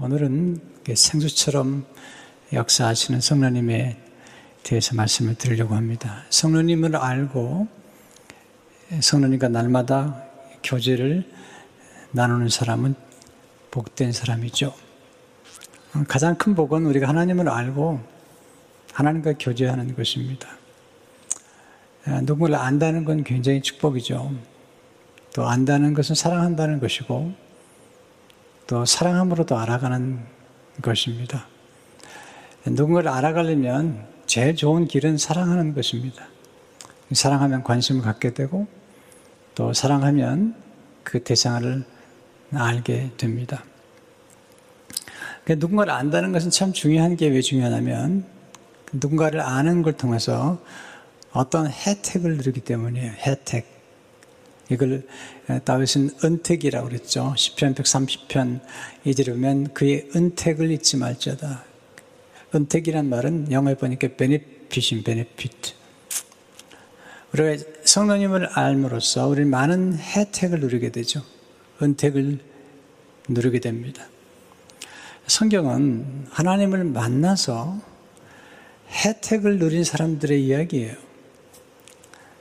오늘은 생수처럼 역사하시는 성령님에 대해서 말씀을 드리려고 합니다. 성령님을 알고 성령님과 날마다 교제를 나누는 사람은 복된 사람이죠. 가장 큰 복은 우리가 하나님을 알고 하나님과 교제하는 것입니다. 누구를 안다는 건 굉장히 축복이죠. 또 안다는 것은 사랑한다는 것이고 또 사랑함으로도 알아가는 것입니다. 누군가를 알아가려면 제일 좋은 길은 사랑하는 것입니다. 사랑하면 관심을 갖게 되고 또 사랑하면 그 대상을 알게 됩니다. 누군가를 안다는 것은 참 중요한 게 왜 중요하냐면 누군가를 아는 걸 통해서 어떤 혜택을 누리기 때문이에요. 혜택. 이걸 다윗은 은택이라고 그랬죠. 10편 130편 이절에 보면 그의 은택을 잊지 말지어다. 은택이란 말은 영어에 보니까 베네핏인 베네핏. 우리가 성령님을 알므로써 우리는 많은 혜택을 누리게 되죠. 은택을 누리게 됩니다. 성경은 하나님을 만나서 혜택을 누린 사람들의 이야기예요.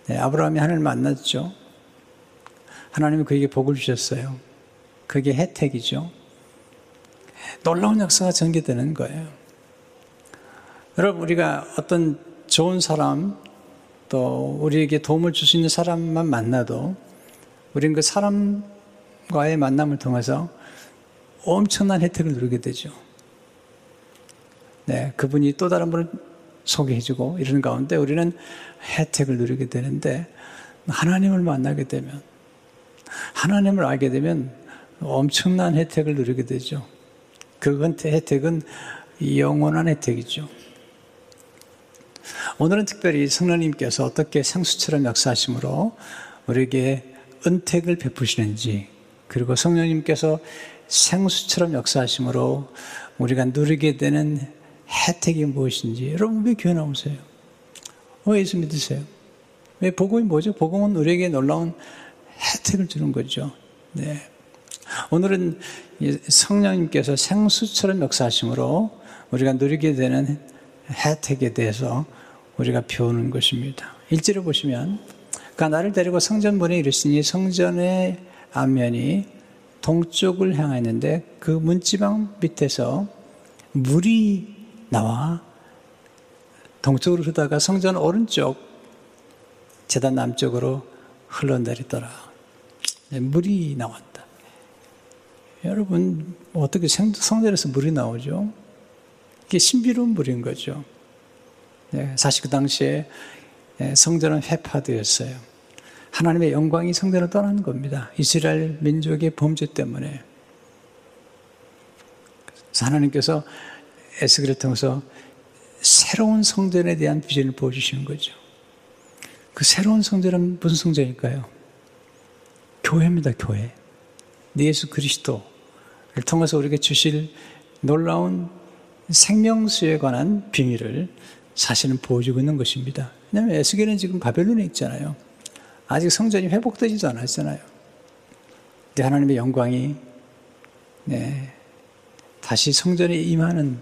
네, 아브라함이 하나님을 만났죠. 하나님이 그에게 복을 주셨어요. 그게 혜택이죠. 놀라운 역사가 전개되는 거예요. 여러분, 우리가 어떤 좋은 사람, 또 우리에게 도움을 줄 수 있는 사람만 만나도 우리는 그 사람과의 만남을 통해서 엄청난 혜택을 누리게 되죠. 네, 그분이 또 다른 분을 소개해주고 이러는 가운데 우리는 혜택을 누리게 되는데 하나님을 만나게 되면 하나님을 알게 되면 엄청난 혜택을 누리게 되죠. 그 혜택은 영원한 혜택이죠. 오늘은 특별히 성령님께서 어떻게 생수처럼 역사하심으로 우리에게 은택을 베푸시는지 그리고 성령님께서 생수처럼 역사하심으로 우리가 누리게 되는 혜택이 무엇인지 여러분 왜 교회 나오세요? 왜 예수 믿으세요? 왜 복음이 뭐죠? 복음은 우리에게 놀라운 혜택을 주는 거죠. 네. 오늘은 성령님께서 생수처럼 역사하심으로 우리가 누리게 되는 혜택에 대해서 우리가 배우는 것입니다. 일지를 보시면 그가 나를 데리고 성전문에 이르시니 성전의 앞면이 동쪽을 향하였는데 그 문지방 밑에서 물이 나와 동쪽으로 흐르다가 성전 오른쪽 재단 남쪽으로 흘러내리더라. 네, 물이 나왔다. 여러분, 어떻게 성전에서 물이 나오죠? 이게 신비로운 물인 거죠. 네, 사실 그 당시에 네, 성전은 회파되었어요. 하나님의 영광이 성전을 떠나는 겁니다. 이스라엘 민족의 범죄 때문에. 하나님께서 에스겔을 통해서 새로운 성전에 대한 비전을 보여주시는 거죠. 그 새로운 성전은 무슨 성전일까요? 교회입니다, 교회. 예수 그리스도를 통해서 우리에게 주실 놀라운 생명수에 관한 비밀을 사실은 보여주고 있는 것입니다. 왜냐하면 에스겔은 지금 바벨론에 있잖아요. 아직 성전이 회복되지도 않았잖아요. 근데 하나님의 영광이 네, 다시 성전에 임하는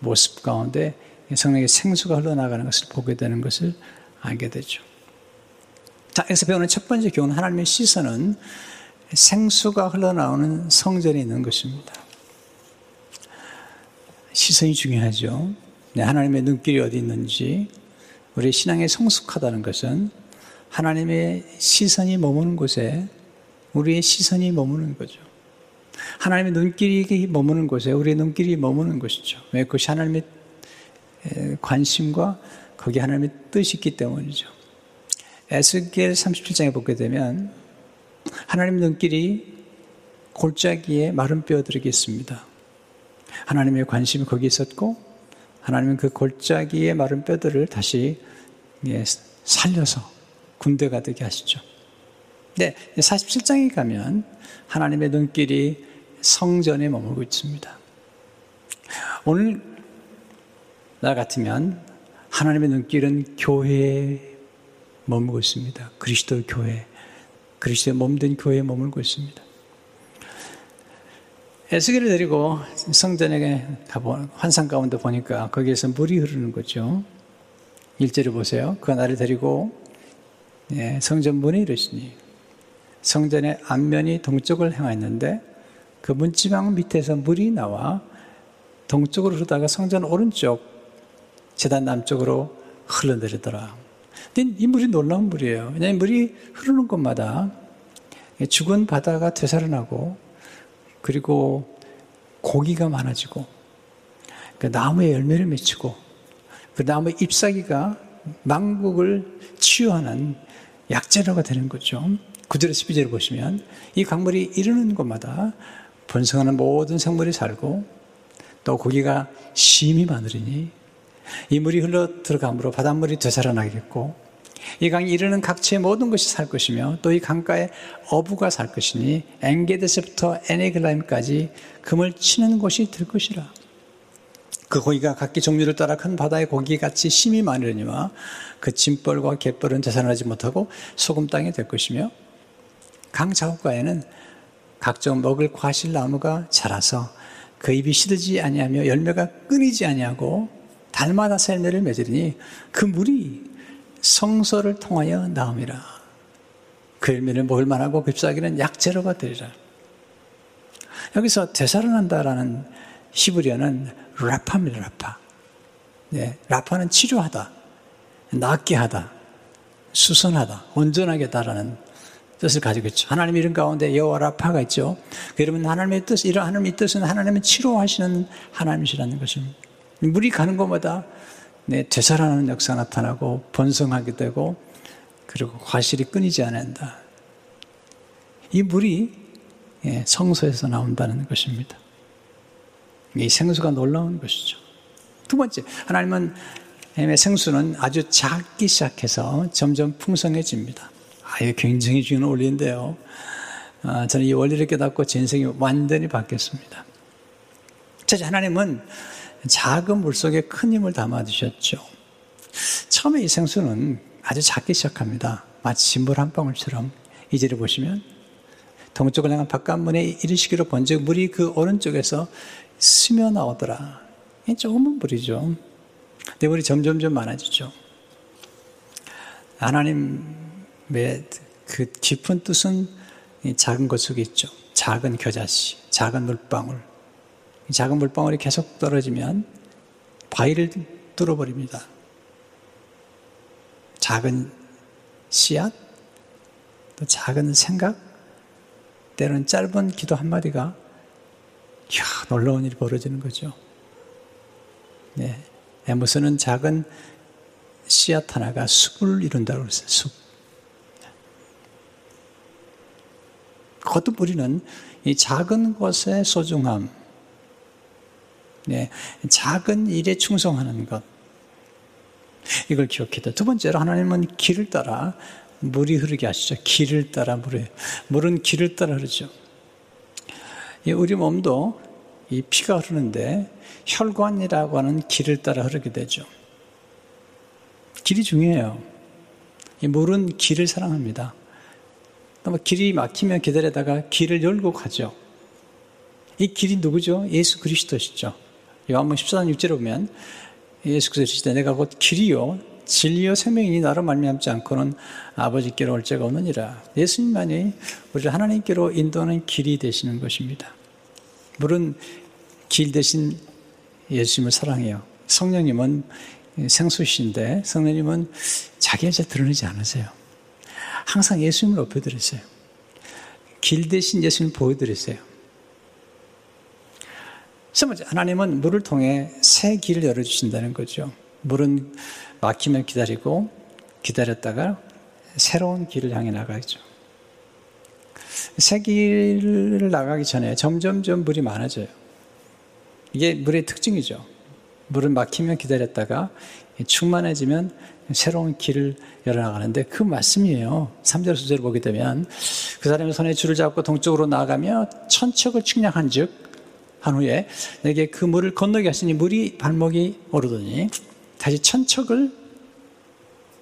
모습 가운데 성령의 생수가 흘러나가는 것을 보게 되는 것을 알게 되죠. 자, 여기서 배우는 첫 번째 교훈, 하나님의 시선은 생수가 흘러나오는 성전에 있는 것입니다. 시선이 중요하죠. 네, 하나님의 눈길이 어디 있는지, 우리 신앙에 성숙하다는 것은 하나님의 시선이 머무는 곳에 우리의 시선이 머무는 거죠. 하나님의 눈길이 머무는 곳에 우리의 눈길이 머무는 것이죠. 왜? 그것이 하나님의 관심과 거기 하나님의 뜻이 있기 때문이죠. 에스겔 37장에 보게 되면 하나님 눈길이 골짜기에 마른 뼈들에게 있습니다. 하나님의 관심이 거기 있었고 하나님은 그 골짜기의 마른 뼈들을 다시 예, 살려서 군대가 되게 하시죠. 네, 47장에 가면 하나님의 눈길이 성전에 머물고 있습니다. 오늘 나 같으면 하나님의 눈길은 교회에 머물고 있습니다. 그리스도 교회, 그리스도의 몸된 교회에 머물고 있습니다. 에스겔을 데리고 성전에 가보, 환상 가운데 보니까 거기에서 물이 흐르는 거죠. 일제를 보세요. 그 나를 데리고 예, 성전 문에 이르시니 성전의 앞면이 동쪽을 향하였는데 그 문지방 밑에서 물이 나와 동쪽으로 흐르다가 성전 오른쪽 재단 남쪽으로 흘러내리더라. 근데 이 물이 놀라운 물이에요. 왜냐하면 물이 흐르는 곳마다 죽은 바다가 되살아나고 그리고 고기가 많아지고 그 나무에 열매를 맺히고 그 나무의 잎사귀가 망국을 치유하는 약재료가 되는 거죠. 9절 12절을 보시면 이 강물이 이르는 곳마다 번성하는 모든 생물이 살고 또 고기가 심이 많으리니 이 물이 흘러 들어감으로 바닷물이 되살아나겠고 이 강이 이르는 각지의 모든 것이 살 것이며 또 이 강가에 어부가 살 것이니 엥게데스부터 에네글라임까지 금을 치는 곳이 될 것이라. 그 고기가 각기 종류를 따라 큰 바다의 고기같이 심이 많으니와 그 짐벌과 갯벌은 되살아나지 못하고 소금 땅이 될 것이며 강 자욱가에는 각종 먹을 과실 나무가 자라서 그 입이 시들지 아니하며 열매가 끊이지 아니하고 달마다 셀매를 맺으리니 그 물이 성소를 통하여 나옵니다. 그 열매를 먹을 만하고 깁사기는 약재료가 되리라. 여기서 되살아난다라는 히브리어는 라파입니다, 라파. 네, 라파는 치료하다, 낫게 하다, 수선하다, 온전하게 하다라는 뜻을 가지고 있죠. 하나님 이름 가운데 여호와 라파가 있죠. 그러면 하나님의 뜻, 이런 하나님의 뜻은 하나님은 치료하시는 하나님이시라는 것입니다. 물이 가는 곳마다 네, 되살아나는 역사가 나타나고 번성하게 되고 그리고 과실이 끊이지 않는다. 이 물이 예, 성소에서 나온다는 것입니다. 이 생수가 놀라운 것이죠. 두 번째, 하나님은 생수는 아주 작기 시작해서 점점 풍성해집니다. 아, 이 굉장히 중요한 원리인데요. 아, 저는 이 원리를 깨닫고 제 인생이 완전히 바뀌었습니다. 자, 하나님은 작은 물 속에 큰 힘을 담아두셨죠. 처음에 이 생수는 아주 작게 시작합니다. 마치 물한 방울처럼 이제를 보시면 동쪽을 향한 바깥문에 이르시기로 번즉 물이 그 오른쪽에서 스며 나오더라. 조금은 물이죠. 내 물이 점점점 많아지죠. 하나님의 그 깊은 뜻은 작은 것 속에 있죠. 작은 겨자씨, 작은 물방울, 작은 물방울이 계속 떨어지면 바위를 뚫어버립니다. 작은 씨앗, 또 작은 생각, 때로는 짧은 기도 한마디가 이야, 놀라운 일이 벌어지는 거죠. 네. 에모스는 작은 씨앗 하나가 숲을 이룬다고 그랬어요. 숲. 그것도 우리는 이 작은 것의 소중함, 네, 작은 일에 충성하는 것. 이걸 기억해야 두 번째로 하나님은 길을 따라 물이 흐르게 하시죠. 길을 따라 물이. 물은 길을 따라 흐르죠. 우리 몸도 이 피가 흐르는데 혈관이라고 하는 길을 따라 흐르게 되죠. 길이 중요해요. 이 물은 길을 사랑합니다. 길이 막히면 기다리다가 길을 열고 가죠. 이 길이 누구죠? 예수 그리스도시죠. 요한복 14장 6절에 보면 예수 그리스도 내가 곧 길이요 진리요 생명이니 나로 말미암지 않고는 아버지께로 올 자가 없느니라. 예수님만이 우리를 하나님께로 인도하는 길이 되시는 것입니다. 물은 길 대신 예수님을 사랑해요. 성령님은 생수신데 성령님은 자기 자 드러내지 않으세요. 항상 예수님을 높여드리세요. 길 대신 예수님을 보여드리세요. 세 번째, 하나님은 물을 통해 새 길을 열어주신다는 거죠. 물은 막히면 기다리고 기다렸다가 새로운 길을 향해 나가죠. 새 길을 나가기 전에 점점점 물이 많아져요. 이게 물의 특징이죠. 물은 막히면 기다렸다가 충만해지면 새로운 길을 열어나가는데 그 말씀이에요. 3절 수절을 보게 되면 그 사람의 손에 줄을 잡고 동쪽으로 나가며 천척을 측량한 즉 한 후에 내게 그 물을 건너게 하시니 물이 발목이 오르더니 다시 천척을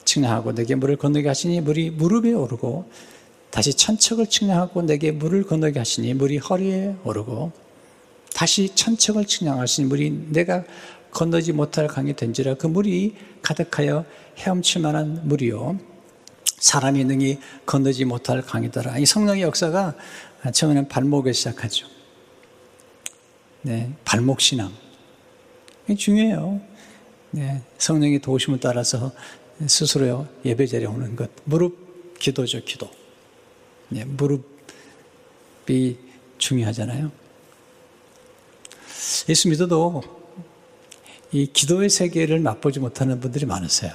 측량하고 내게 물을 건너게 하시니 물이 무릎에 오르고 다시 천척을 측량하고 내게 물을 건너게 하시니 물이 허리에 오르고 다시 천척을 측량하신 물이 내가 건너지 못할 강이 된지라 그 물이 가득하여 헤엄칠 만한 물이요. 사람이 능히 건너지 못할 강이더라. 이 성령의 역사가 처음에는 발목에 시작하죠. 네, 발목 신앙. 중요해요. 네, 성령의 도우심을 따라서 스스로 예배 자리에 오는 것. 무릎 기도죠, 기도. 네, 무릎이 중요하잖아요. 예수 믿어도 이 기도의 세계를 맛보지 못하는 분들이 많으세요.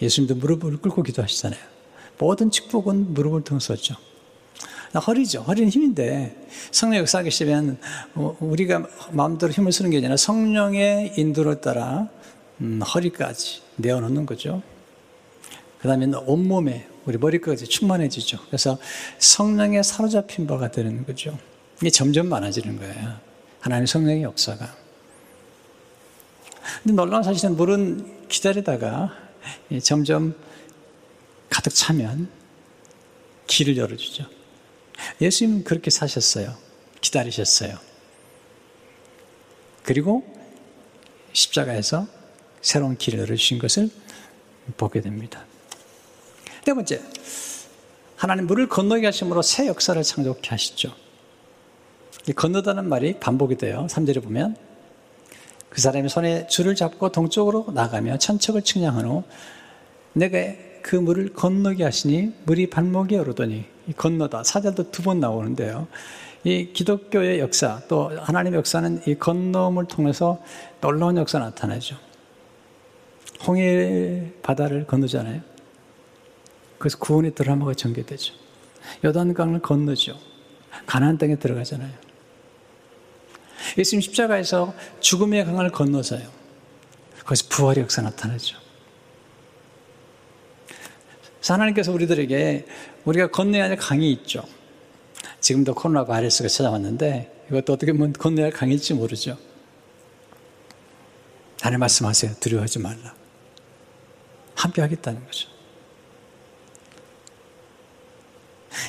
예수님도 무릎을 꿇고 기도하시잖아요. 모든 축복은 무릎을 통해서 죠. 허리죠. 허리는 힘인데 성령 어, 우리가 마음대로 힘을 쓰는 게 아니라 성령의 인도를 따라 음, 허리까지 내어놓는 거죠. 그 다음에 온몸에 우리 머리까지 충만해지죠. 그래서 성령에 사로잡힌 바가 되는 거죠. 이게 점점 많아지는 거예요. 하나님 성령의 역사가. 근데 놀라운 사실은 물은 기다리다가 점점 가득 차면 길을 열어주죠. 예수님은 그렇게 사셨어요. 기다리셨어요. 그리고 십자가에서 새로운 길을 열어주신 것을 보게 됩니다. 네 번째, 하나님 물을 건너게 하심으로 새 역사를 창조케 하시죠. 건너다는 말이 반복이 돼요. 3절에 보면 그 사람이 손에 줄을 잡고 동쪽으로 나가며 천척을 측량한 후 내가 그 물을 건너게 하시니 물이 발목에 오르더니 건너다 사절도 두 번 나오는데요. 이 기독교의 역사 또 하나님의 역사는 이 건너음을 통해서 놀라운 역사 나타나죠. 홍해 바다를 건너잖아요. 그래서 구원의 드라마가 전개되죠. 요단강을 건너죠. 가나안 땅에 들어가잖아요. 예수님 십자가에서 죽음의 강을 건너서요. 거기서 부활의 역사 나타나죠. 하나님께서 우리들에게 우리가 건너야 할 강이 있죠. 지금도 코로나 바이러스가 찾아왔는데 이것도 어떻게 보면 건너야 할 강일지 모르죠. 하나님 말씀하세요. 두려워하지 말라. 함께 하겠다는 거죠.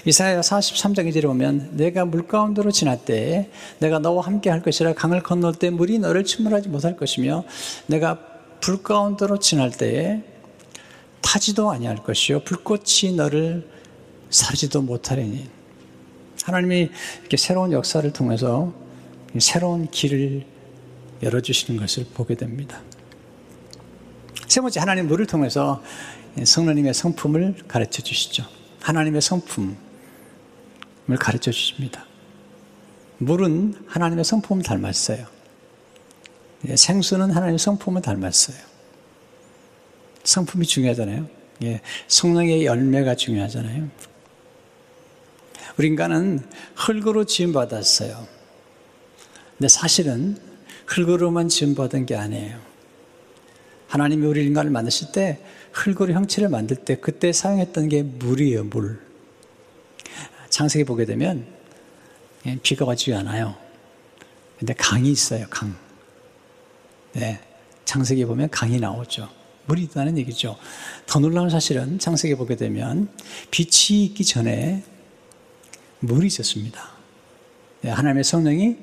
이사야 43장 2절에 보면 내가 물 가운데로 지날 때에 내가 너와 함께 할 것이라 강을 건널 때 물이 너를 침몰하지 못할 것이며 내가 불 가운데로 지날 때에 타지도 아니할 것이요 불꽃이 너를 사지도 못하리니 하나님이 이렇게 새로운 역사를 통해서 새로운 길을 열어주시는 것을 보게 됩니다. 세 번째, 하나님 물을 통해서 성령님의 성품을 가르쳐 주시죠. 하나님의 성품을 가르쳐 주십니다. 물은 하나님의 성품을 닮았어요. 예, 생수는 하나님의 성품을 닮았어요. 성품이 중요하잖아요. 예, 성령의 열매가 중요하잖아요. 우리 인간은 흙으로 지음 받았어요. 근데 사실은 흙으로만 지음 받은 게 아니에요. 하나님이 우리 인간을 만드실 때 흙으로 형체를 만들 때 그때 사용했던 게 물이에요, 물. 창세기 보게 되면 예, 비가 와지 않아요. 근데 강이 있어요, 강. 네. 창세기 보면 강이 나오죠. 물이 있다는 얘기죠. 더 놀라운 사실은 창세기 보게 되면 빛이 있기 전에 물이 있었습니다. 네, 하나님의 성령이,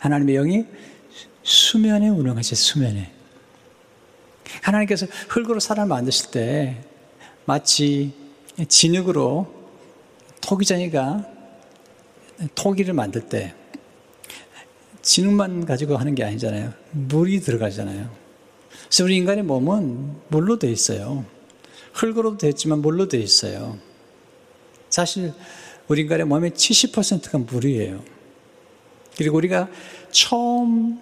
하나님의 영이 수면에 운행하시 수면에. 하나님께서 흙으로 사람을 만드실 때 마치 진흙으로 토기장이가 토기를 만들 때 진흙만 가지고 하는 게 아니잖아요. 물이 들어가잖아요. 그래서 우리 인간의 몸은 물로 되어 있어요. 흙으로도 되어 있지만 물로 되어 있어요. 사실 우리 인간의 몸의 70%가 물이에요. 그리고 우리가 처음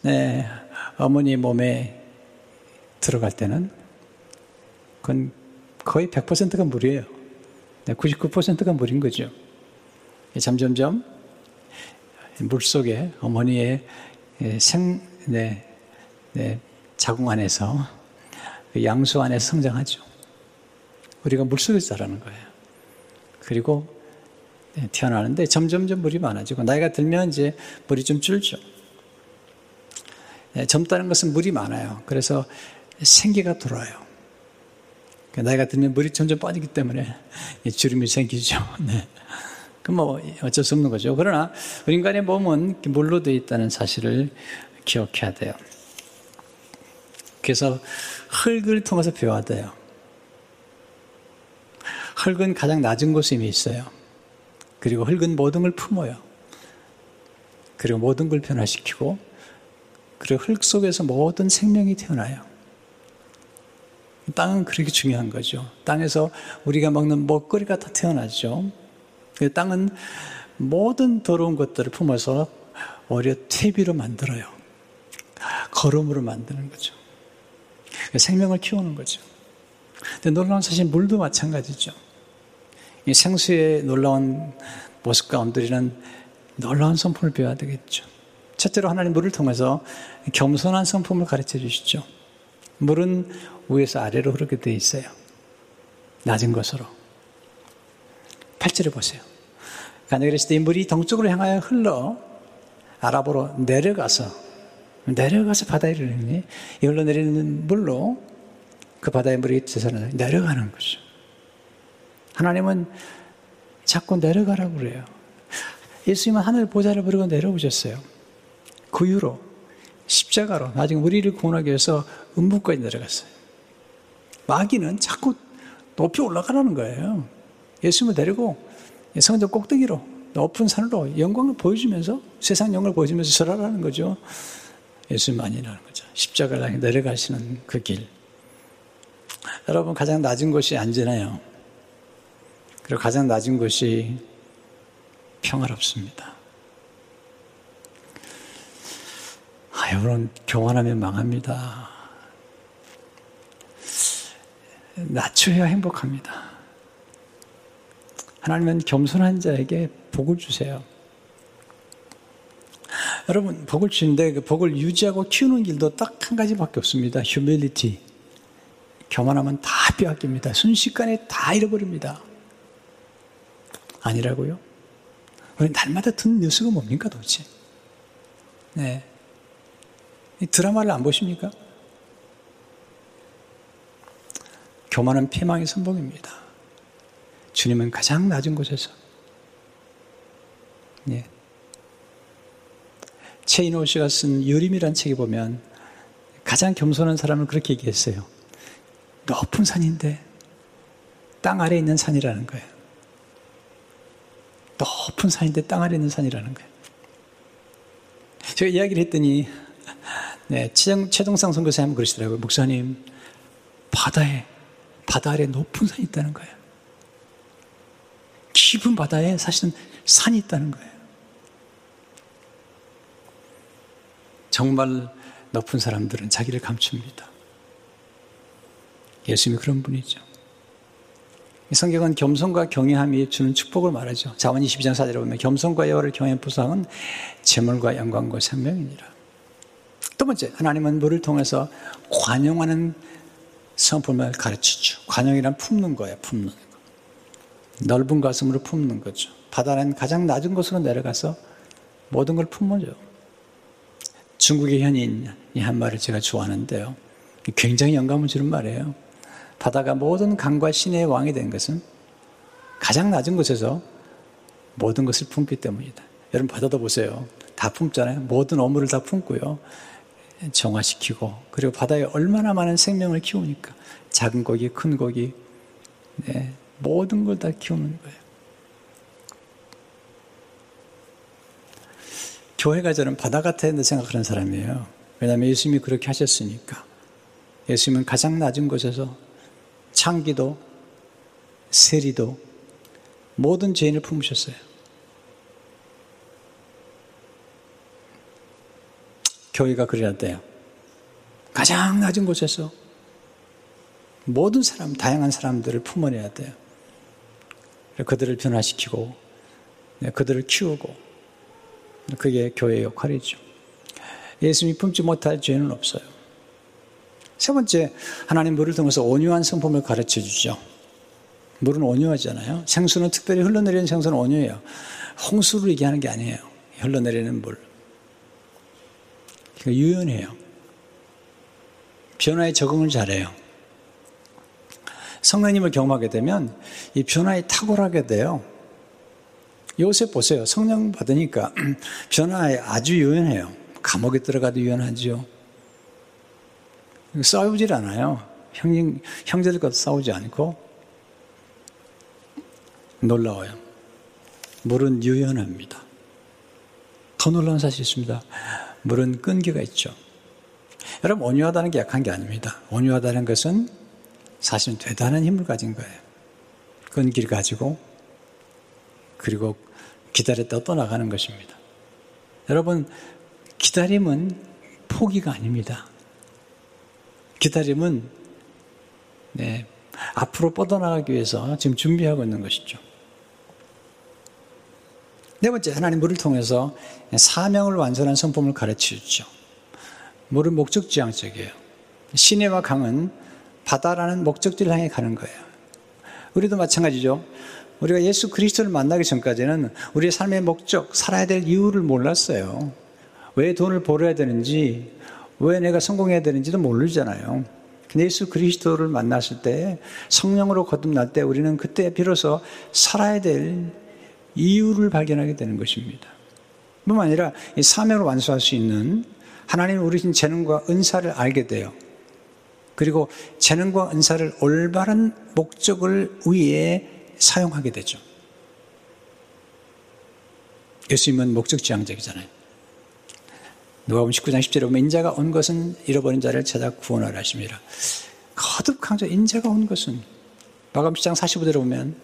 네, 어머니 몸에 들어갈 때는 그건 거의 100%가 물이에요. 99%가 물인 거죠. 점점점 물 속에 어머니의 생, 네, 네, 자궁 안에서 그 양수 안에서 성장하죠. 우리가 물 속에서 자라는 거예요. 그리고 네, 태어나는데 점점점 물이 많아지고 나이가 들면 이제 물이 좀 줄죠. 네, 젊다는 것은 물이 많아요. 그래서 생기가 돌아요. 그러니까 나이가 들면 물이 점점 빠지기 때문에 주름이 생기죠. 네. 그럼 뭐 어쩔 수 없는 거죠. 그러나 우리 인간의 몸은 물로 되어 있다는 사실을 기억해야 돼요. 그래서 흙을 통해서 배워야 돼요. 흙은 가장 낮은 곳에 이미 있어요. 그리고 흙은 모든 걸 품어요. 그리고 모든 걸 변화시키고, 그리고 흙 속에서 모든 생명이 태어나요. 땅은 그렇게 중요한 거죠. 땅에서 우리가 먹는 먹거리가 다 태어나죠. 그 땅은 모든 더러운 것들을 품어서 오히려 퇴비로 만들어요. 거름으로 만드는 거죠. 생명을 키우는 거죠. 근데 놀라운 사실 물도 마찬가지죠. 이 생수의 놀라운 모습 가운데 우리는 놀라운 성품을 배워야 되겠죠. 첫째로 하나님 물을 통해서 겸손한 성품을 가르쳐 주시죠. 물은 위에서 아래로 흐르게 되어 있어요. 낮은 것으로. 8절에 보세요. 이 물이 동쪽으로 향하여 흘러 아랍으로 내려가서 내려가서 바다에 이르니 이 흘러내리는 물로 그 바다의 물이 제사를 내려가는 거죠. 하나님은 자꾸 내려가라고 그래요. 예수님은 하늘 보좌를 부르고 내려오셨어요. 그 이후로 십자가로 나중에 우리를 구원하기 위해서 음부까지 내려갔어요. 마귀는 자꾸 높이 올라가라는 거예요. 예수님을 데리고 성전 꼭대기로 높은 산으로 영광을 보여주면서 세상 영광을 보여주면서 설하라는 거죠. 예수님만이라는 거죠. 십자가를 향해 내려가시는 그 길. 여러분 가장 낮은 곳이 안전해요. 그리고 가장 낮은 곳이 평화롭습니다. 아, 여러분 교만하면 망합니다. 낮춰야 행복합니다. 하나님은 겸손한 자에게 복을 주세요. 여러분, 복을 주는데 그 복을 유지하고 키우는 길도 딱 한 가지밖에 없습니다. 휴밀리티. 교만하면 다 빼앗깁니다. 순식간에 다 잃어버립니다. 아니라고요? 우리 날마다 듣는 뉴스가 뭡니까 도대체? 네. 드라마를 안 보십니까? 교만은 피망의 선봉입니다. 주님은 가장 낮은 곳에서 예. 체인호 씨가 쓴 유림이란 책에 보면 가장 겸손한 사람을 그렇게 얘기했어요. 높은 산인데 땅 아래에 있는 산이라는 거예요. 높은 산인데 땅 아래에 있는 산이라는 거예요. 제가 이야기를 했더니 네, 최동, 최동상 선교사님 그러시더라고요. 목사님, 바다에, 바다 아래 높은 산이 있다는 거예요. 깊은 바다에 사실은 산이 있다는 거예요. 정말 높은 사람들은 자기를 감춥니다. 예수님이 그런 분이죠. 성경은 겸손과 경외함이 주는 축복을 말하죠. 자원 22장 4절에 보면 겸손과 여호를 경외한 부상은 재물과 영광과 생명이니라. 두 번째, 하나님은 물을 통해서 관용하는 성품을 가르치죠. 관용이란 품는 거예요, 품는 거. 넓은 가슴으로 품는 거죠. 바다는 가장 낮은 곳으로 내려가서 모든 걸 품어줘. 중국의 현인이 한 말을 제가 좋아하는데요. 굉장히 영감을 주는 말이에요. 바다가 모든 강과 시내의 왕이 된 것은 가장 낮은 곳에서 모든 것을 품기 때문이다. 여러분 바다도 보세요. 다 품잖아요. 모든 어물을 다 품고요. 정화시키고 그리고 바다에 얼마나 많은 생명을 키우니까 작은 고기, 큰 고기, 네, 모든 걸 다 키우는 거예요. 교회가 저는 바다 같다는 생각하는 사람이에요. 왜냐하면 예수님이 그렇게 하셨으니까. 예수님은 가장 낮은 곳에서 창기도, 세리도, 모든 죄인을 품으셨어요. 교회가 그래야 돼요. 가장 낮은 곳에서 모든 사람, 다양한 사람들을 품어내야 돼요. 그들을 변화시키고, 네, 그들을 키우고, 그게 교회의 역할이죠. 예수님이 품지 못할 죄는 없어요. 세 번째, 하나님 물을 통해서 온유한 성품을 가르쳐 주죠. 물은 온유하잖아요. 생수는 특별히 흘러내리는 생수는 온유해요. 홍수를 얘기하는 게 아니에요. 흘러내리는 물. 유연해요. 변화에 적응을 잘해요. 성령님을 경험하게 되면 이 변화에 탁월하게 돼요. 요새 보세요. 성령 받으니까 변화에 아주 유연해요. 감옥에 들어가도 유연하지요. 싸우질 않아요. 형, 형제들과 싸우지 않고 놀라워요. 물은 유연합니다. 더 놀라운 사실이 있습니다. 물은 끈기가 있죠. 여러분, 온유하다는 게 약한 게 아닙니다. 온유하다는 것은 사실은 대단한 힘을 가진 거예요. 끈기를 가지고, 그리고 기다렸다 떠나가는 것입니다. 여러분, 기다림은 포기가 아닙니다. 기다림은, 네, 앞으로 뻗어나가기 위해서 지금 준비하고 있는 것이죠. 네 번째, 하나님 물을 통해서 사명을 완전한 성품을 가르쳐 주죠. 물은 목적지향적이에요. 시내와 강은 바다라는 목적지를 향해 가는 거예요. 우리도 마찬가지죠. 우리가 예수 그리스도를 만나기 전까지는 우리의 삶의 목적, 살아야 될 이유를 몰랐어요. 왜 돈을 벌어야 되는지, 왜 내가 성공해야 되는지도 모르잖아요. 근데 예수 그리스도를 만났을 때, 성령으로 거듭날 때 우리는 그때 비로소 살아야 될 이유를 발견하게 되는 것입니다. 뿐만 아니라 이 사명을 완수할 수 있는 하나님 우리 신 재능과 은사를 알게 돼요. 그리고 재능과 은사를 올바른 목적을 위해 사용하게 되죠. 예수님은 목적지향적이잖아요. 누가복음 19장 10절에 보면 인자가 온 것은 잃어버린 자를 찾아 구원하라 하십니다. 거듭 강조 인자가 온 것은 마감 10장 45절에 보면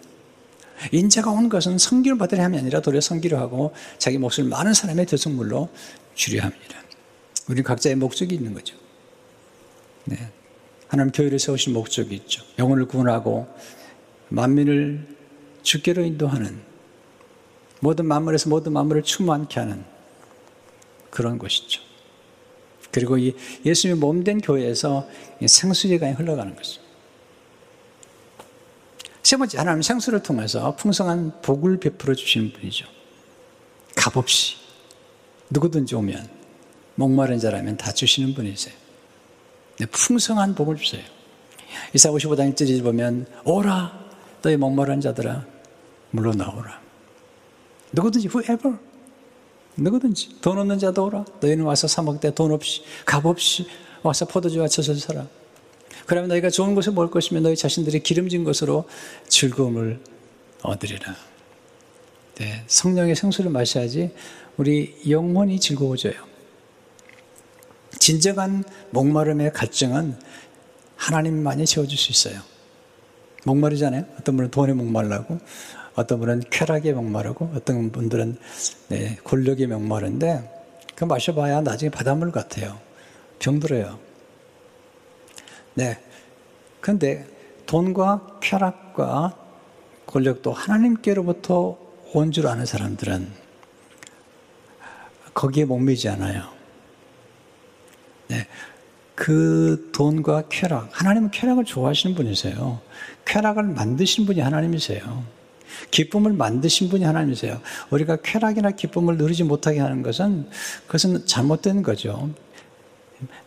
인자가 온 것은 성기를 받으려 함이 아니라 도리어 성기를 하고 자기 몫을 많은 사람의 대성물로 주려 합니다. 우리 각자의 목적이 있는 거죠. 네. 하나님 교회를 세우신 목적이 있죠. 영혼을 구원하고 만민을 주께로 인도하는 모든 만물에서 모든 만물을 충만케 하는 그런 것이죠. 그리고 이 예수님의 몸된 교회에서 생수제가 흘러가는 것입니다. 세 번째, 하나님 생수를 통해서 풍성한 복을 베풀어 주시는 분이죠. 값없이 누구든지 오면 목마른 자라면 다 주시는 분이세요. 네, 풍성한 복을 주세요. 이사 55장 1절에 보면 오라 너희 목마른 자들아 물러나오라. 누구든지 whoever 누구든지 돈 없는 자도 오라. 너희는 와서 사 먹되 돈 없이 값 없이 와서 포도주와 젖을 사라. 그러면 너희가 좋은 것을 먹을 것이며 너희 자신들이 기름진 것으로 즐거움을 얻으리라. 네, 성령의 생수를 마셔야지 우리 영혼이 즐거워져요. 진정한 목마름의 갈증은 하나님만이 채워줄 수 있어요. 목마르잖아요. 어떤 분은 돈에 목말라고, 어떤 분은 쾌락에 목마르고, 어떤 분들은 네, 권력에 목마른데, 그 마셔봐야 나중에 바닷물 같아요. 병들어요. 네. 근데 돈과 쾌락과 권력도 하나님께로부터 온 줄 아는 사람들은 거기에 목매지 않아요. 네. 그 돈과 쾌락, 하나님은 쾌락을 좋아하시는 분이세요. 쾌락을 만드신 분이 하나님이세요. 기쁨을 만드신 분이 하나님이세요. 우리가 쾌락이나 기쁨을 누리지 못하게 하는 것은 그것은 잘못된 거죠.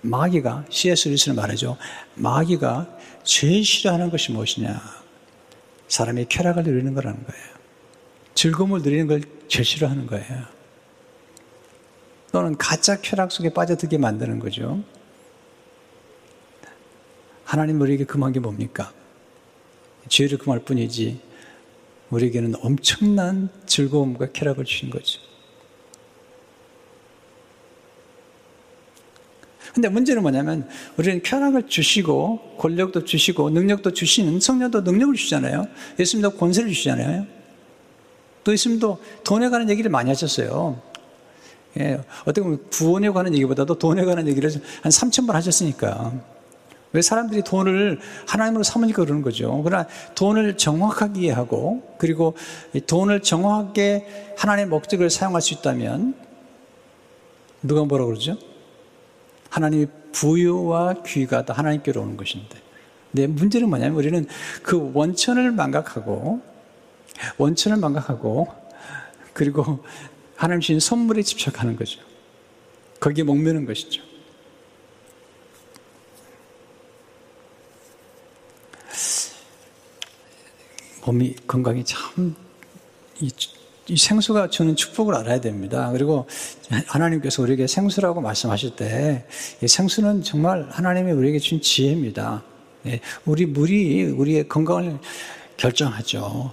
마귀가 C.S. 루이스는 말하죠. 마귀가 제일 싫어하는 것이 무엇이냐? 사람이 쾌락을 누리는 거라는 거예요. 즐거움을 누리는 걸 제일 싫어하는 거예요. 또는 가짜 쾌락 속에 빠져들게 만드는 거죠. 하나님 우리에게 금한 게 뭡니까? 죄를 금할 뿐이지 우리에게는 엄청난 즐거움과 쾌락을 주신 거죠. 근데 문제는 뭐냐면 우리는 쾌락을 주시고 권력도 주시고 능력도 주시는 성령도 능력을 주잖아요. 예수님도 권세를 주시잖아요. 또 예수님도 돈에 관한 얘기를 많이 하셨어요. 예, 어떻게 보면 구원에 관한 얘기보다도 돈에 관한 얘기를 한 3천 번 하셨으니까. 왜 사람들이 돈을 하나님으로 삼으니까 그러는 거죠. 그러나 돈을 정확하게 이해하고 그리고 돈을 정확하게 하나님의 목적을 사용할 수 있다면 누가 뭐라 그러죠? 하나님의 부유와 귀가 다 하나님께로 오는 것인데. 근 문제는 뭐냐면 우리는 그 원천을 망각하고 원천을 망각하고 그리고 하나님 주신 선물에 집착하는 거죠. 거기에 목매는 것이죠. 몸이 건강이 참이 생수가 주는 축복을 알아야 됩니다. 그리고 하나님께서 우리에게 생수라고 말씀하실 때, 이 생수는 정말 하나님이 우리에게 준 지혜입니다. 예, 우리 물이 우리의 건강을 결정하죠.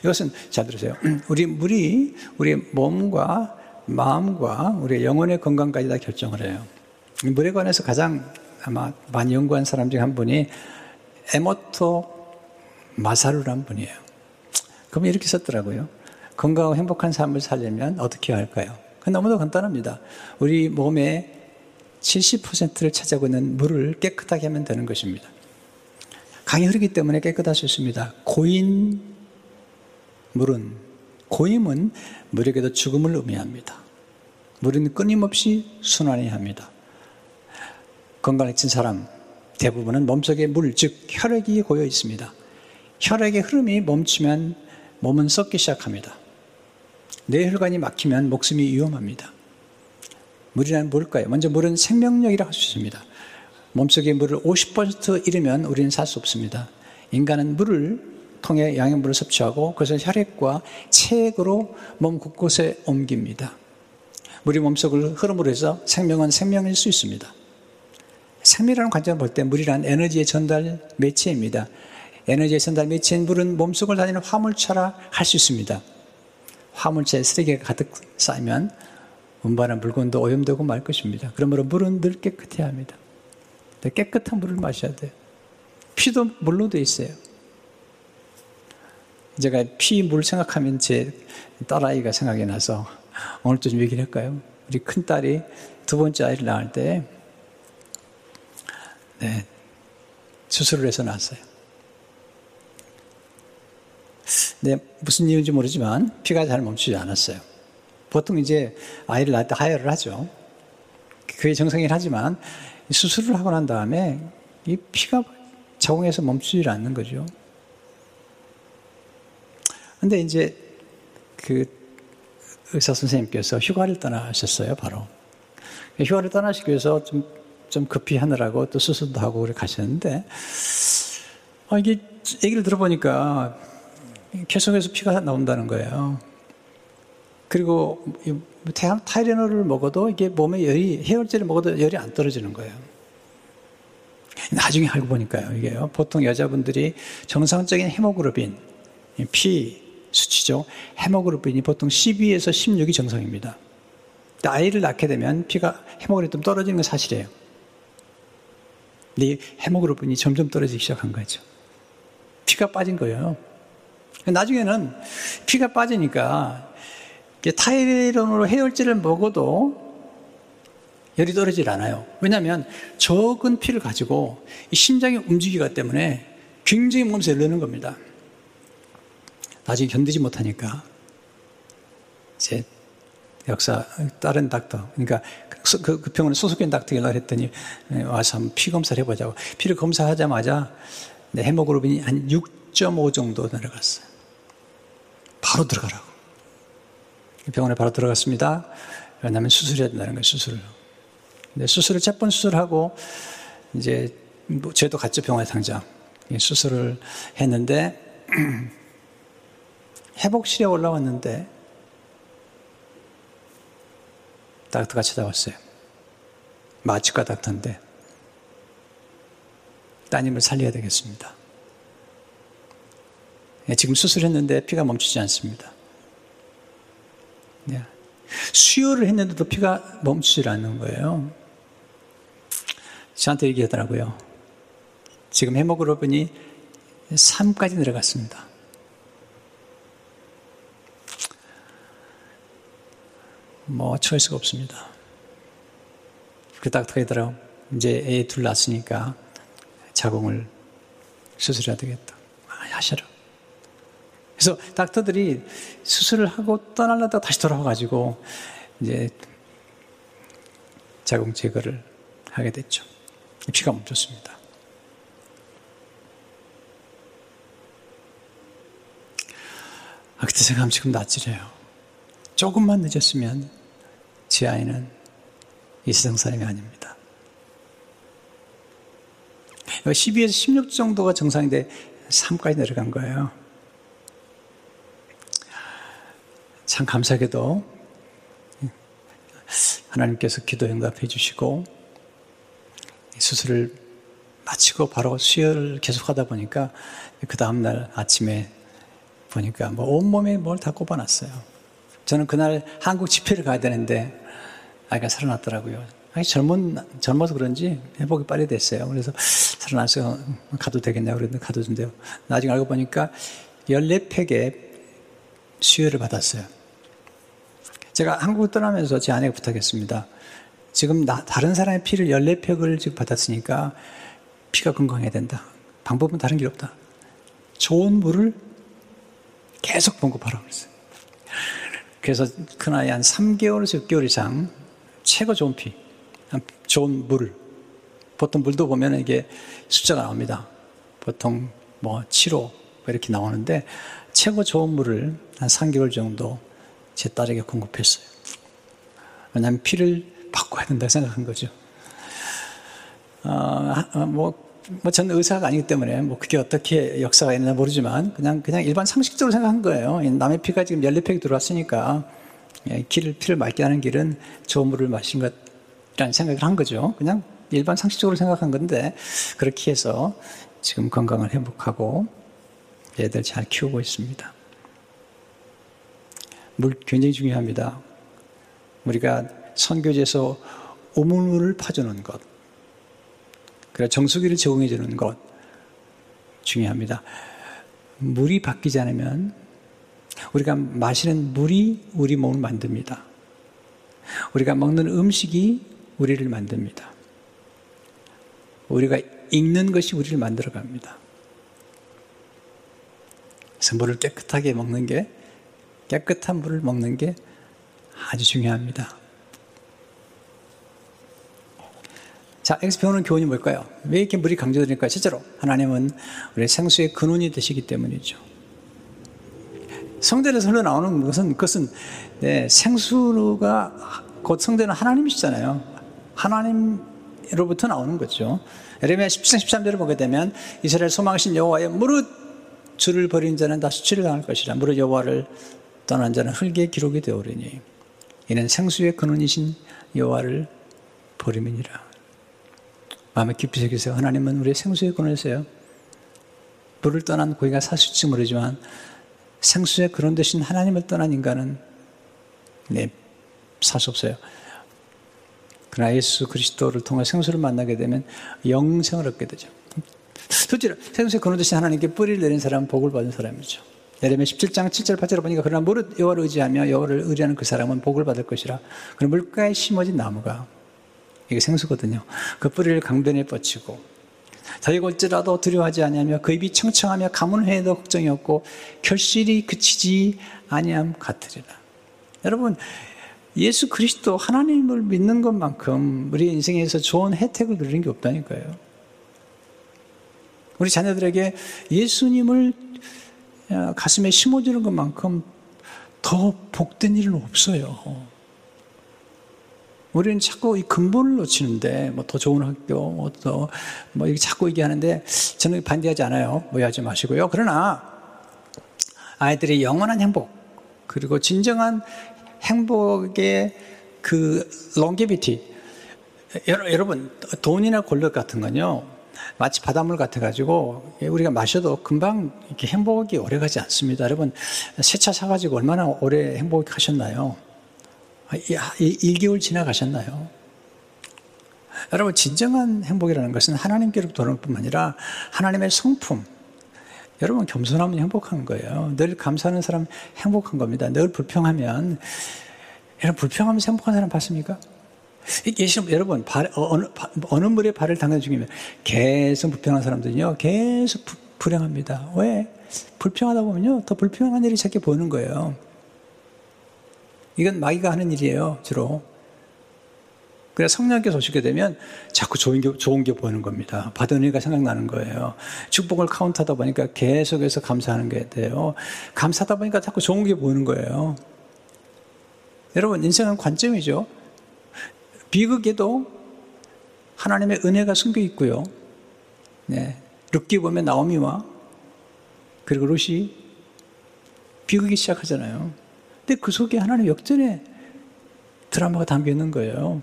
이것은 잘 들으세요. 우리 물이 우리의 몸과 마음과 우리의 영혼의 건강까지 다 결정을 해요. 물에 관해서 가장 아마 많이 연구한 사람 중에 한 분이 에모토 마사루란 분이에요. 그럼 이렇게 썼더라고요. 건강하고 행복한 삶을 살려면 어떻게 할까요? 너무도 간단합니다. 우리 몸의 70%를 차지하고 있는 물을 깨끗하게 하면 되는 것입니다. 강이 흐르기 때문에 깨끗할 수 있습니다. 고인 물은, 고임은 물에게도 죽음을 의미합니다. 물은 끊임없이 순환해야 합니다. 건강해진 사람 대부분은 몸속에 물, 즉 혈액이 고여 있습니다. 혈액의 흐름이 멈추면 몸은 썩기 시작합니다. 뇌혈관이 막히면 목숨이 위험합니다. 물이란 뭘까요? 먼저 물은 생명력이라고 할 수 있습니다. 몸속에 물을 50% 잃으면 우리는 살 수 없습니다. 인간은 물을 통해 양용물을 섭취하고 그것을 혈액과 체액으로 몸 곳곳에 옮깁니다. 물이 몸속을 흐름으로 해서 생명은 생명일 수 있습니다. 생명이라는 관점을 볼 때 물이란 에너지의 전달 매체입니다. 에너지의 전달 매체인 물은 몸속을 다니는 화물차라 할 수 있습니다. 화물차에 쓰레기가 가득 쌓이면 운반한 물건도 오염되고 말 것입니다. 그러므로 물은 늘 깨끗해야 합니다. 깨끗한 물을 마셔야 돼요. 피도 물로 돼 있어요. 제가 피, 물 생각하면 제 딸아이가 생각이 나서 오늘도 좀 얘기를 할까요? 우리 큰딸이 두 번째 아이를 낳을 때, 네, 수술을 해서 낳았어요. 네, 무슨 이유인지 모르지만 피가 잘 멈추지 않았어요. 보통 이제 아이를 낳을 때 하혈을 하죠. 그게 정상이긴 하지만 수술을 하고 난 다음에 이 피가 자궁에서 멈추지 않는 거죠. 근데 이제 그 의사 선생님께서 휴가를 떠나셨어요, 바로. 휴가를 떠나시기 위해서 좀, 좀 급히 하느라고 또 수술도 하고 가셨는데, 아, 이게 얘기를 들어보니까 계속해서 피가 나온다는 거예요. 그리고 타이레놀을 먹어도 이게 몸에 열이, 해열제를 먹어도 열이 안 떨어지는 거예요. 나중에 알고 보니까요, 이게요. 보통 여자분들이 정상적인 헤모글로빈, 피 수치죠. 헤모글로빈이 보통 12에서 16이 정상입니다. 아이를 낳게 되면 피가 헤모글로빈이 좀 떨어지는 건 사실이에요. 근데 헤모그로빈이 점점 떨어지기 시작한 거죠. 피가 빠진 거예요. 나중에는 피가 빠지니까 타이레놀로 해열제를 먹어도 열이 떨어지질 않아요. 왜냐하면 적은 피를 가지고 심장이 움직이기 때문에 굉장히 몸에서 열리는 겁니다. 나중에 견디지 못하니까 제 역사 다른 닥터 그러니까 그, 그 병원에 소속된 닥터 연락을 했더니 예, 와서 한번 피 검사를 해보자고 피를 검사하자마자 헤모그로빈이 한 6.5 정도 내려갔어요. 바로 들어가라고. 병원에 바로 들어갔습니다. 왜냐하면 수술해야 된다는 거예요, 수술을. 근데 수술을 첫번 수술하고, 이제, 뭐, 저도 갔죠, 병원에 당장. 수술을 했는데, 회복실에 올라왔는데, 닥터가 찾아왔어요. 마취과 닥터인데, 따님을 살려야 되겠습니다. 예, 지금 수술했는데 피가 멈추지 않습니다. 네. 수혈을 했는데도 피가 멈추질 않는 거예요. 저한테 얘기하더라고요. 지금 헤모그로빈이 3까지 내려갔습니다. 뭐 어쩔 수가 없습니다. 그 닥터가 있더라고. 이제 애 둘 낳았으니까 자궁을 수술해야 되겠다. 아, 하셔라. 그래서 닥터들이 수술을 하고 떠날려다 다시 돌아와가지고 이제 자궁 제거를 하게 됐죠. 피가 멈췄습니다. 아, 그때 생각하면 지금 낯질해요. 조금만 늦었으면 제 아이는 이 세상 사람이 아닙니다. 12에서 16 정도가 정상인데 3까지 내려간 거예요. 참 감사하게도 하나님께서 기도 응답해 주시고 수술을 마치고 바로 수혈을 계속 하다 보니까 그 다음날 아침에 보니까 뭐 온몸에 뭘 다 꼽아놨어요. 저는 그날 한국 집회를 가야 되는데 아이가 살아났더라고요. 아니 젊은, 젊어서 그런지 회복이 빨리 됐어요. 그래서 살아나서 가도 되겠냐고 그랬는데 가도 된대요. 나중에 알고 보니까 14팩의 수혈을 받았어요. 제가 한국을 떠나면서 제 아내가 부탁했습니다. 지금 나, 다른 사람의 피를 14팩을 지금 받았으니까 피가 건강해야 된다. 방법은 다른 길 없다. 좋은 물을 계속 공급하라고 그랬어요. 그래서 큰아이 한 3개월에서 6개월 이상 최고 좋은 피, 좋은 물을. 보통 물도 보면 이게 숫자가 나옵니다. 보통 뭐 7호 이렇게 나오는데 최고 좋은 물을 한 3개월 정도 제 딸에게 공급했어요. 왜냐하면 피를 바꿔야 된다 생각한 거죠. 어, 뭐, 뭐, 저는 의사가 아니기 때문에, 뭐, 그게 어떻게 역사가 있나 모르지만, 그냥, 그냥 일반 상식적으로 생각한 거예요. 남의 피가 지금 14팩이 들어왔으니까, 예, 길을, 피를 맑게 하는 길은 좋은 물을 마신 것이라는 생각을 한 거죠. 그냥 일반 상식적으로 생각한 건데, 그렇게 해서 지금 건강을 회복하고, 애들 잘 키우고 있습니다. 물 굉장히 중요합니다. 우리가 선교지에서 우물물을 파주는 것, 그래 정수기를 제공해 주는 것 중요합니다. 물이 바뀌지 않으면 우리가 마시는 물이 우리 몸을 만듭니다. 우리가 먹는 음식이 우리를 만듭니다. 우리가 읽는 것이 우리를 만들어 갑니다. 그래서 물을 깨끗하게 먹는 게 깨끗한 물을 먹는 게 아주 중요합니다. 자, 여기서 배우는 교훈이 뭘까요? 왜 이렇게 물이 강조되니까 실제로 하나님은 우리 생수의 근원이 되시기 때문이죠. 성전에서 흘러나오는 것은 그것은 네, 생수가 곧 성전은 하나님이시잖아요. 하나님으로부터 나오는 거죠. 에레미야 17장 13절을 보게 되면 이스라엘 소망하신 여호와의 무릇 주를 버린 자는 다 수치를 당할 것이라 무릇 여호와를 떠난 자는 흙에 기록이 되오리니 이는 생수의 근원이신 여호와를 버림이니라. 마음에 깊이 새기세요. 하나님은 우리의 생수의 근원이세요. 불을 떠난 고기가 사실지 모르지만 생수의 근원 대신 하나님을 떠난 인간은 네, 살수 없어요. 그러나 예수 그리스도를 통해 생수를 만나게 되면 영생을 얻게 되죠. 실제로 생수의 근원 대신 하나님께 뿌리를 내린 사람은 복을 받은 사람이죠. 예레미야 17장 7절 8절을 보니까 그러나 무릇 여호와를 의지하며 여호와를 의지하는 그 사람은 복을 받을 것이라. 그럼 물가에 심어진 나무가 이게 생수거든요. 그 뿌리를 강변에 뻗치고 더이고 일지라도 두려워하지 아니하며 그 입이 청청하며 가문회에도 걱정이 없고 결실이 그치지 아니함 같으리라. 여러분 예수 그리스도 하나님을 믿는 것만큼 우리 인생에서 좋은 혜택을 누리는 게 없다니까요. 우리 자녀들에게 예수님을 어, 가슴에 심어주는 것만큼 더 복된 일은 없어요. 우리는 자꾸 이 근본을 놓치는데, 뭐 더 좋은 학교, 뭐 더, 뭐 이게 자꾸 얘기하는데, 저는 반대하지 않아요. 오해하지 마시고요. 그러나, 아이들이 영원한 행복, 그리고 진정한 행복의 그 롱게비티, 여러분, 돈이나 권력 같은 건요, 마치 바닷물 같아가지고 우리가 마셔도 금방 이렇게 행복이 오래 가지 않습니다. 여러분, 새 차 사가지고 얼마나 오래 행복하셨나요? 1개월 지나가셨나요? 여러분, 진정한 행복이라는 것은 하나님께로부터 오는 뿐만 아니라 하나님의 성품. 여러분, 겸손하면 행복한 거예요. 늘 감사하는 사람 행복한 겁니다. 늘 불평하면, 여러분, 불평하면서 행복한 사람 봤습니까? 예시 여러분, 발, 어, 어느, 어느 물에 발을 담가 중이면 계속 불평한 사람들은요, 계속 부, 불행합니다. 왜? 불평하다 보면요, 더 불평한 일이 자꾸 보이는 거예요. 이건 마귀가 하는 일이에요, 주로. 그래서 성령께서 오시게 되면 자꾸 좋은 게, 좋은 게 보이는 겁니다. 받은 은혜가 생각나는 거예요. 축복을 카운트하다 보니까 계속해서 감사하는 게 돼요. 감사하다 보니까 자꾸 좋은 게 보이는 거예요. 여러분, 인생은 관점이죠. 비극에도 하나님의 은혜가 숨겨 있고요. 네. 룻기 보면 나오미와 그리고 룻이 비극이 시작하잖아요. 근데 그 속에 하나님 역전의 드라마가 담겨 있는 거예요.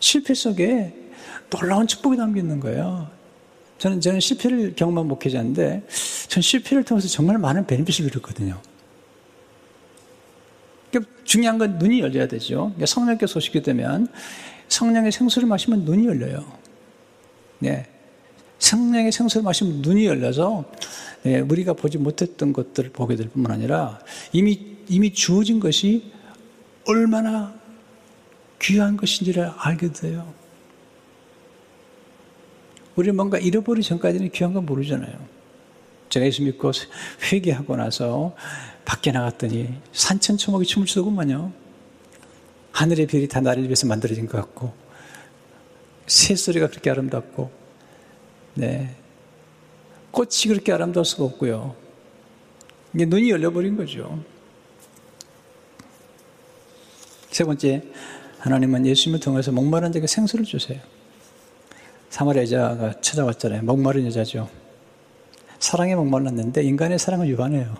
실패 속에 놀라운 축복이 담겨 있는 거예요. 저는, 저는 실패를 경험한 목회자인데, 전 실패를 통해서 정말 많은 베네핏을 누렸거든요. 그러니까 중요한 건 눈이 열려야 되죠. 그러니까 성령께 소식이 되면 성령의 생수를 마시면 눈이 열려요. 네. 성령의 생수를 마시면 눈이 열려서 네, 우리가 보지 못했던 것들을 보게 될 뿐만 아니라 이미 이미 주어진 것이 얼마나 귀한 것인지를 알게 돼요. 우리 뭔가 잃어버리기 전까지는 귀한 건 모르잖아요. 제가 예수 믿고 회개하고 나서 밖에 나갔더니 산천초목이 춤을 추더구만요. 하늘의 별이 다 나를 위해서 만들어진 것 같고 새소리가 그렇게 아름답고 네 꽃이 그렇게 아름다울 수가 없고요. 이게 눈이 열려버린 거죠. 세 번째, 하나님은 예수님을 통해서 목마른 자에게 생수를 주세요. 사마리아 여자가 찾아왔잖아요. 목마른 여자죠. 사랑에 목말랐는데 인간의 사랑은 유한해요.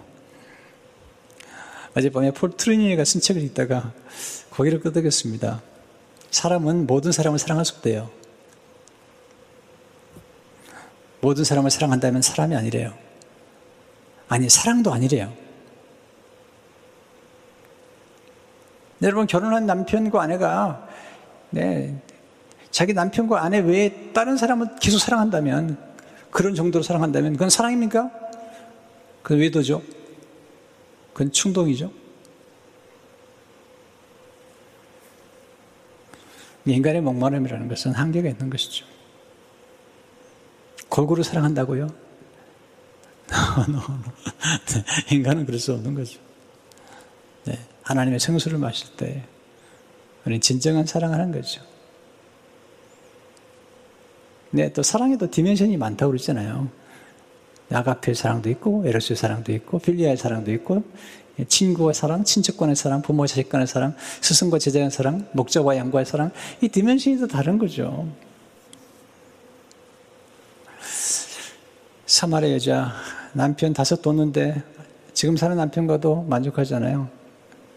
어젯밤에 폴 트리니가 쓴 책을 읽다가 거기를 끄덕였습니다. 사람은 모든 사람을 사랑할 수 없대요. 모든 사람을 사랑한다면 사람이 아니래요. 아니, 사랑도 아니래요. 여러분, 결혼한 남편과 아내가, 네, 자기 남편과 아내 외에 다른 사람을 계속 사랑한다면, 그런 정도로 사랑한다면, 그건 사랑입니까? 그건 외도죠. 그건 충동이죠. 인간의 목마름이라는 것은 한계가 있는 것이죠. 골고루 사랑한다고요? 네, 인간은 그럴 수 없는 거죠. 네, 하나님의 생수를 마실 때 우리는 진정한 사랑을 하는 거죠. 네, 또 사랑에도 디멘션이 많다고 그러잖아요. 아가페 사랑도 있고, 에로스의 사랑도 있고, 필리아의 사랑도 있고, 친구와 사랑, 친척간의 사랑, 부모 자식 간의 사랑, 스승과 제자의 사랑, 목자와 양과의 사랑, 이 디멘션이 또 다른 거죠. 사마리아 여자, 남편 다섯 뒀는데 지금 사는 남편과도 만족하잖아요.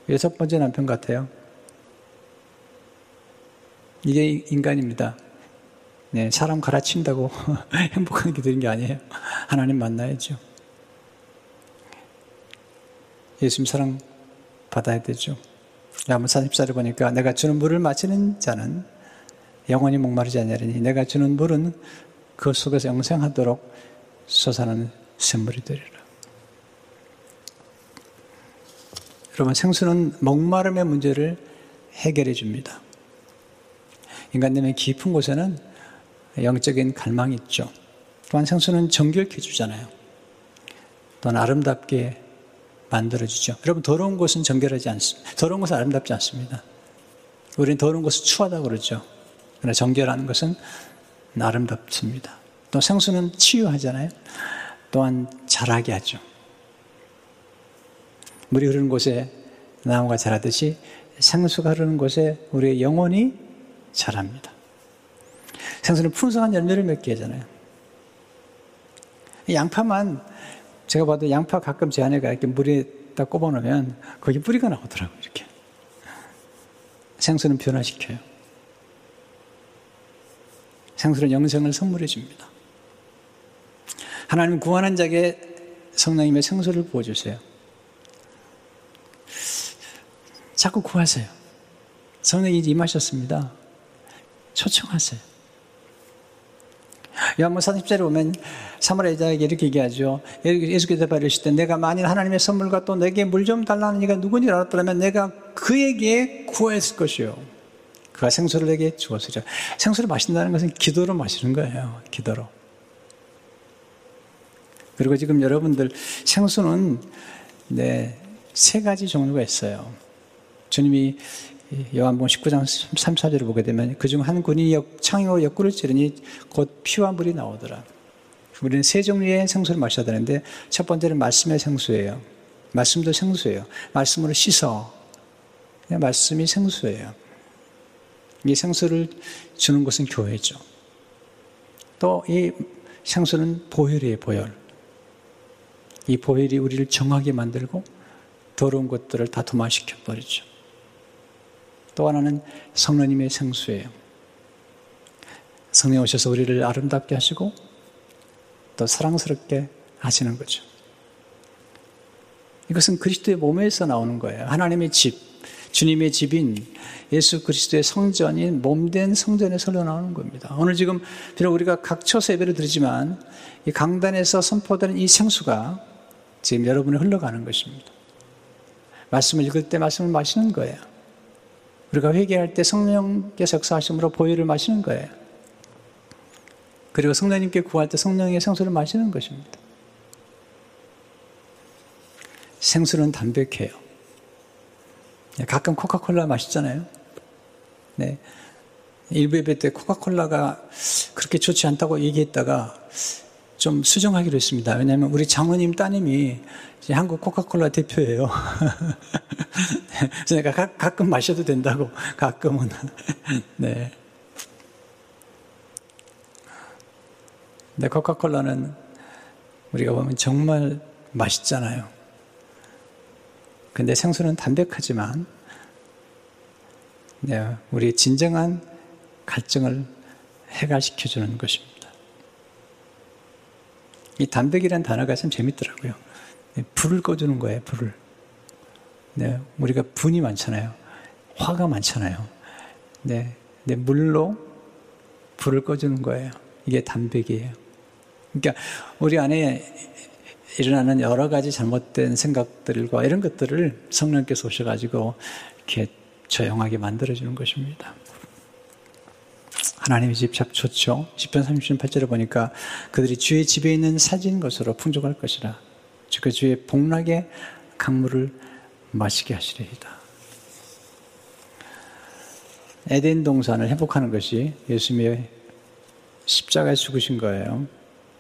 여섯 번째 남편 같아요. 이게 인간입니다. 네, 사람 갈아친다고 행복한 게 되는 게 아니에요. 하나님 만나야죠. 예수님 사랑 받아야 되죠. 야무 40살을 보니까 내가 주는 물을 마시는 자는 영원히 목마르지 않으니 내가 주는 물은 그 속에서 영생하도록 솟아나는 샘물이 되리라. 여러분 생수는 목마름의 문제를 해결해 줍니다. 인간님의 깊은 곳에는 영적인 갈망이 있죠. 또한 생수는 정결케 주잖아요. 또한 아름답게 만들어주죠. 여러분, 더러운 곳은 정결하지 않습니다. 더러운 곳은 아름답지 않습니다. 우리는 더러운 곳은 추하다고 그러죠. 그러나 정결하는 것은 아름답습니다. 또 생수는 치유하잖아요. 또한 자라게 하죠. 물이 흐르는 곳에 나무가 자라듯이 생수가 흐르는 곳에 우리의 영혼이 자랍니다. 생수는 풍성한 열매를 맺게 하잖아요. 양파만 제가 봐도 양파 가끔 제 안에가 이렇게 물에 딱 꼽아 놓으면 거기 뿌리가 나오더라고요, 이렇게. 생수는 변화시켜요. 생수는 영생을 선물해 줍니다. 하나님 구원한 자에게 성령님의 생수를 부어주세요. 자꾸 구하세요. 성령이 임하셨습니다. 초청하세요. 요한복 40절에 보면 사마리아에게 이렇게 얘기하죠. 예수께서 바르실 때 내가 만일 하나님의 선물과 또 내게 물 좀 달라는 이가 누군지 알았더라면 내가 그에게 구했을 것이요. 그가 생수를 내게 주었으리라. 생수를 마신다는 것은 기도로 마시는 거예요. 기도로. 그리고 지금 여러분들 생수는 네, 세 가지 종류가 있어요. 주님이 요한복음 19장 3, 4절을 보게 되면 그중 한 군이 창으로 옆구를 찌르니 곧 피와 물이 나오더라. 우리는 세 종류의 생수를 마셔야 되는데 첫 번째는 말씀의 생수예요. 말씀도 생수예요. 말씀으로 씻어. 말씀이 생수예요. 이 생수를 주는 것은 교회죠. 또 이 생수는 보혈이에요, 보혈. 이 보혈이 우리를 정하게 만들고 더러운 것들을 다 도마시켜 버리죠. 또 하나는 성령님의 생수예요. 성령 오셔서 우리를 아름답게 하시고 또 사랑스럽게 하시는 거죠. 이것은 그리스도의 몸에서 나오는 거예요. 하나님의 집, 주님의 집인 예수 그리스도의 성전인 몸된 성전에서 흘러나오는 겁니다. 오늘 지금 비록 우리가 각처서 예배를 드리지만 이 강단에서 선포되는 이 생수가 지금 여러분이 흘러가는 것입니다. 말씀을 읽을 때 말씀을 마시는 거예요. 우리가 회개할 때 성령께서 역사하심으로 보혈을 마시는 거예요. 그리고 성령님께 구할 때 성령의 생수를 마시는 것입니다. 생수는 담백해요. 네, 가끔 코카콜라 마시잖아요. 네. 일부 예배 때 코카콜라가 그렇게 좋지 않다고 얘기했다가 좀 수정하기로 했습니다. 왜냐하면 우리 장모님 따님이 한국 코카콜라 대표예요. 내가 가, 끔 마셔도 된다고, 가끔은. 네. 근데 코카콜라는 우리가 보면 정말 맛있잖아요. 근데 생수는 담백하지만, 네, 우리 진정한 갈증을 해갈시켜주는 것입니다. 이 담백이라는 단어가 참 재밌더라고요. 네, 불을 꺼주는 거예요, 불을. 네, 우리가 분이 많잖아요. 화가 많잖아요. 네, 네, 물로 불을 꺼주는 거예요. 이게 담백이에요. 그러니까 우리 안에 일어나는 여러 가지 잘못된 생각들과 이런 것들을 성령께서 오셔가지고 이렇게 조용하게 만들어주는 것입니다. 하나님의 집 참 좋죠. 10편 38절에 보니까 그들이 주의 집에 있는 사진 것으로 풍족할 것이라. 그 주의 복락의 강물을 마시게 하시리이다. 에덴 동산을 회복하는 것이 예수님의 십자가에 죽으신 거예요.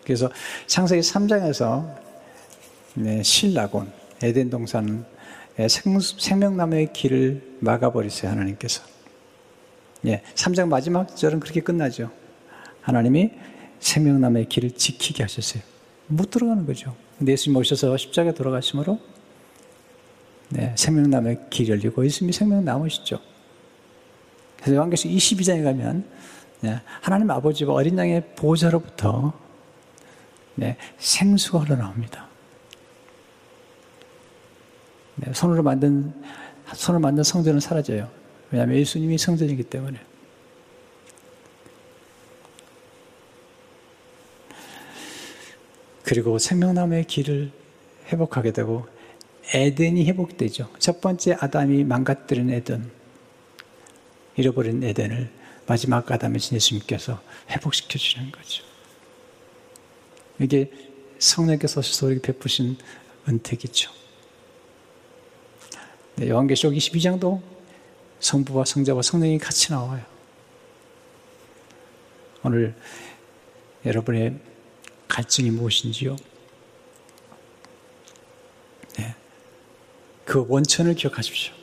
그래서 창세기 3장에서 네, 신라곤, 에덴 동산 생명나무의 길을 막아버리세요, 하나님께서. 예, 3장 마지막 절은 그렇게 끝나죠. 하나님이 생명나무의 길을 지키게 하셨어요. 못 들어가는 거죠. 근데 예수님 오셔서 십자가에 돌아가심으로 네, 생명나무의 길이 열리고 예수님이 생명나무시죠. 그래서 요한계시 22장에 가면 네, 하나님 아버지와 어린 양의 보호자로부터 네, 생수가 흘러나옵니다. 네, 손으로 만든 손으로 만든 성전은 사라져요. 왜냐하면 예수님이 성전이기 때문에. 그리고 생명나무의 길을 회복하게 되고 에덴이 회복되죠. 첫 번째 아담이 망가뜨린 에덴, 잃어버린 에덴을 마지막 아담이신 예수님께서 회복시켜 주시는 거죠. 이게 성령께서 우리에게 베푸신 은택이죠. 네, 요한계시록 22장도 성부와 성자와 성령이 같이 나와요. 오늘 여러분의 갈증이 무엇인지요? 네. 그 원천을 기억하십시오.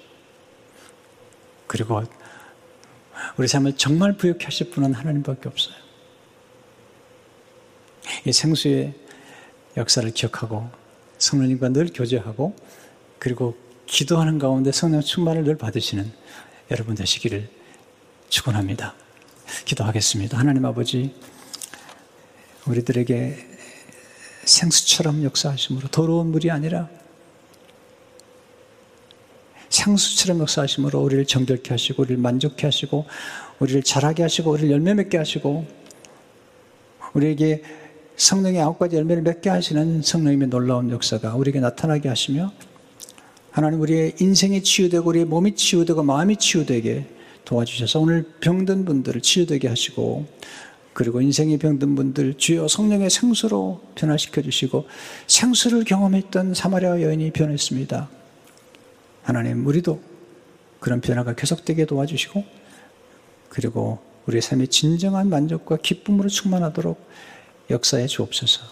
그리고 우리 삶을 정말 부욕해 하실 분은 하나님밖에 없어요. 이 생수의 역사를 기억하고 성령님과 늘 교제하고 그리고 기도하는 가운데 성령 충만을 늘 받으시는 여러분 되시기를 축원합니다. 기도하겠습니다. 하나님 아버지 우리들에게 생수처럼 역사하심으로 더러운 물이 아니라 생수처럼 역사하심으로 우리를 정결케 하시고 우리를 만족케 하시고 우리를 자라게 하시고 우리를 열매 맺게 하시고 우리에게 성령의 아홉 가지 열매를 맺게 하시는 성령님의 놀라운 역사가 우리에게 나타나게 하시며 하나님 우리의 인생이 치유되고 우리의 몸이 치유되고 마음이 치유되게 도와주셔서 오늘 병든 분들을 치유되게 하시고 그리고 인생이 병든 분들 주여 성령의 생수로 변화시켜 주시고 생수를 경험했던 사마리아 여인이 변했습니다. 하나님 우리도 그런 변화가 계속되게 도와주시고 그리고 우리의 삶이 진정한 만족과 기쁨으로 충만하도록 역사해 주옵소서.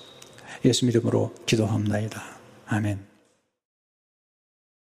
예수 이름으로 기도합니다. 아멘.